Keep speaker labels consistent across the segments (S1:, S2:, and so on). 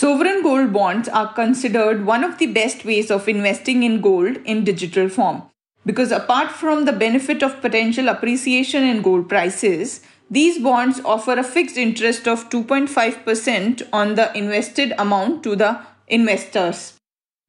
S1: Sovereign gold bonds are considered one of the best ways of investing in gold in digital form. Because apart from the benefit of potential appreciation in gold prices, these bonds offer a fixed interest of 2.5% on the invested amount to the investors.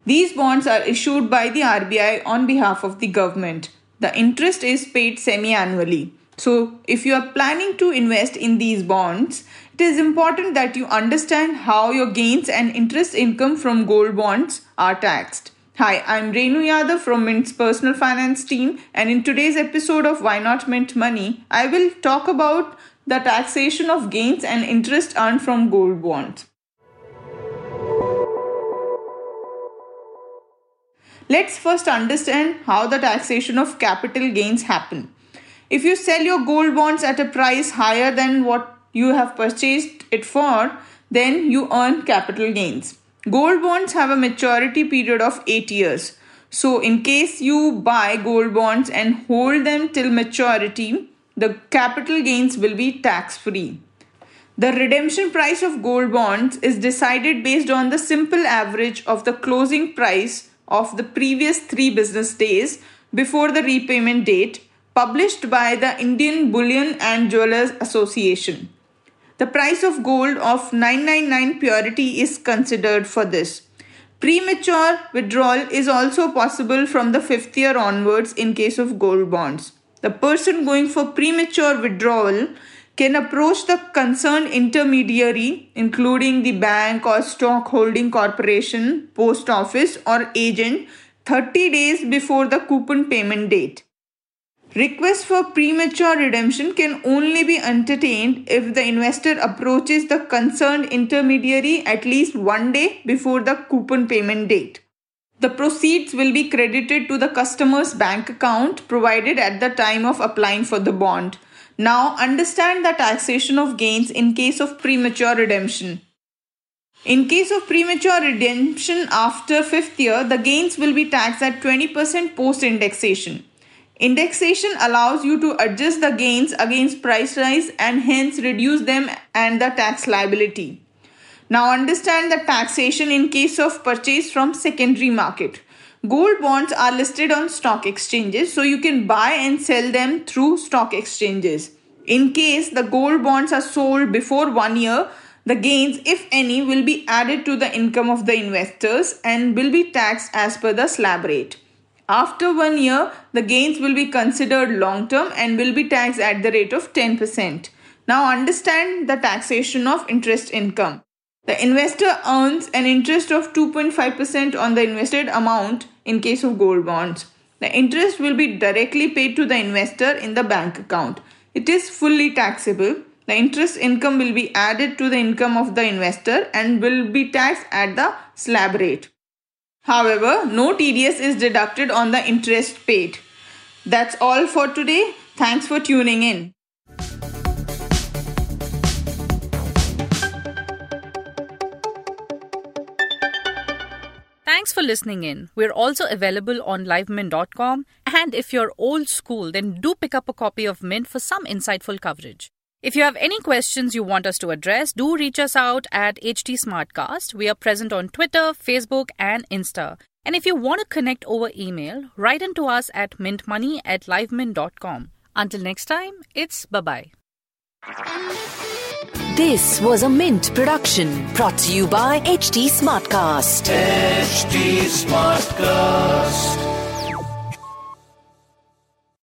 S1: These bonds are issued by the RBI on behalf of the government. The interest is paid semi annually. So, if you are planning to invest in these bonds, it is important that you understand how your gains and interest income from gold bonds are taxed. Hi, I'm Renu Yadav from Mint's personal finance team, and in today's episode of Why Not Mint Money, I will talk about the taxation of gains and interest earned from gold bonds. Let's first understand how the taxation of capital gains happen. If you sell your gold bonds at a price higher than what you have purchased it for, then you earn capital gains. Gold bonds have a maturity period of 8 years. So, in case you buy gold bonds and hold them till maturity, the capital gains will be tax free. The redemption price of gold bonds is decided based on the simple average of the closing price of the previous three business days before the repayment date, published by the Indian Bullion and Jewelers Association. The price of gold of 999 purity is considered for this. Premature withdrawal is also possible from the fifth year onwards in case of gold bonds. The person going for premature withdrawal can approach the concerned intermediary, including the bank or stock holding corporation, post office, or agent, 30 days before the coupon payment date. Request for premature redemption can only be entertained if the investor approaches the concerned intermediary at least one day before the coupon payment date. The proceeds will be credited to the customer's bank account provided at the time of applying for the bond. Now, understand the taxation of gains in case of premature redemption. In case of premature redemption after fifth year, the gains will be taxed at 20% post indexation. Indexation allows you to adjust the gains against price rise and hence reduce them and the tax liability. Now understand the taxation in case of purchase from secondary market. Gold bonds are listed on stock exchanges so you can buy and sell them through stock exchanges. In case the gold bonds are sold before 1 year, the gains if any will be added to the income of the investors and will be taxed as per the slab rate. After one year, the gains will be considered long term and will be taxed at the rate of 10%. Now understand the taxation of interest income. The investor earns an interest of 2.5% on the invested amount in case of gold bonds. The interest will be directly paid to the investor in the bank account. It is fully taxable. The interest income will be added to the income of the investor and will be taxed at the slab rate. However, no TDS is deducted on the interest paid. That's all for today. Thanks for tuning in.
S2: Thanks for listening in. We're also available on livemint.com. And if you're old school, then do pick up a copy of Mint for some insightful coverage. If you have any questions you want us to address, do reach us out at HT Smartcast. We are present on Twitter, Facebook, and Insta. And if you want to connect over email, write into us at mintmoney at livemint.com. Until next time, it's bye bye.
S3: This was a Mint production brought to you by HT Smartcast.
S4: HT Smartcast.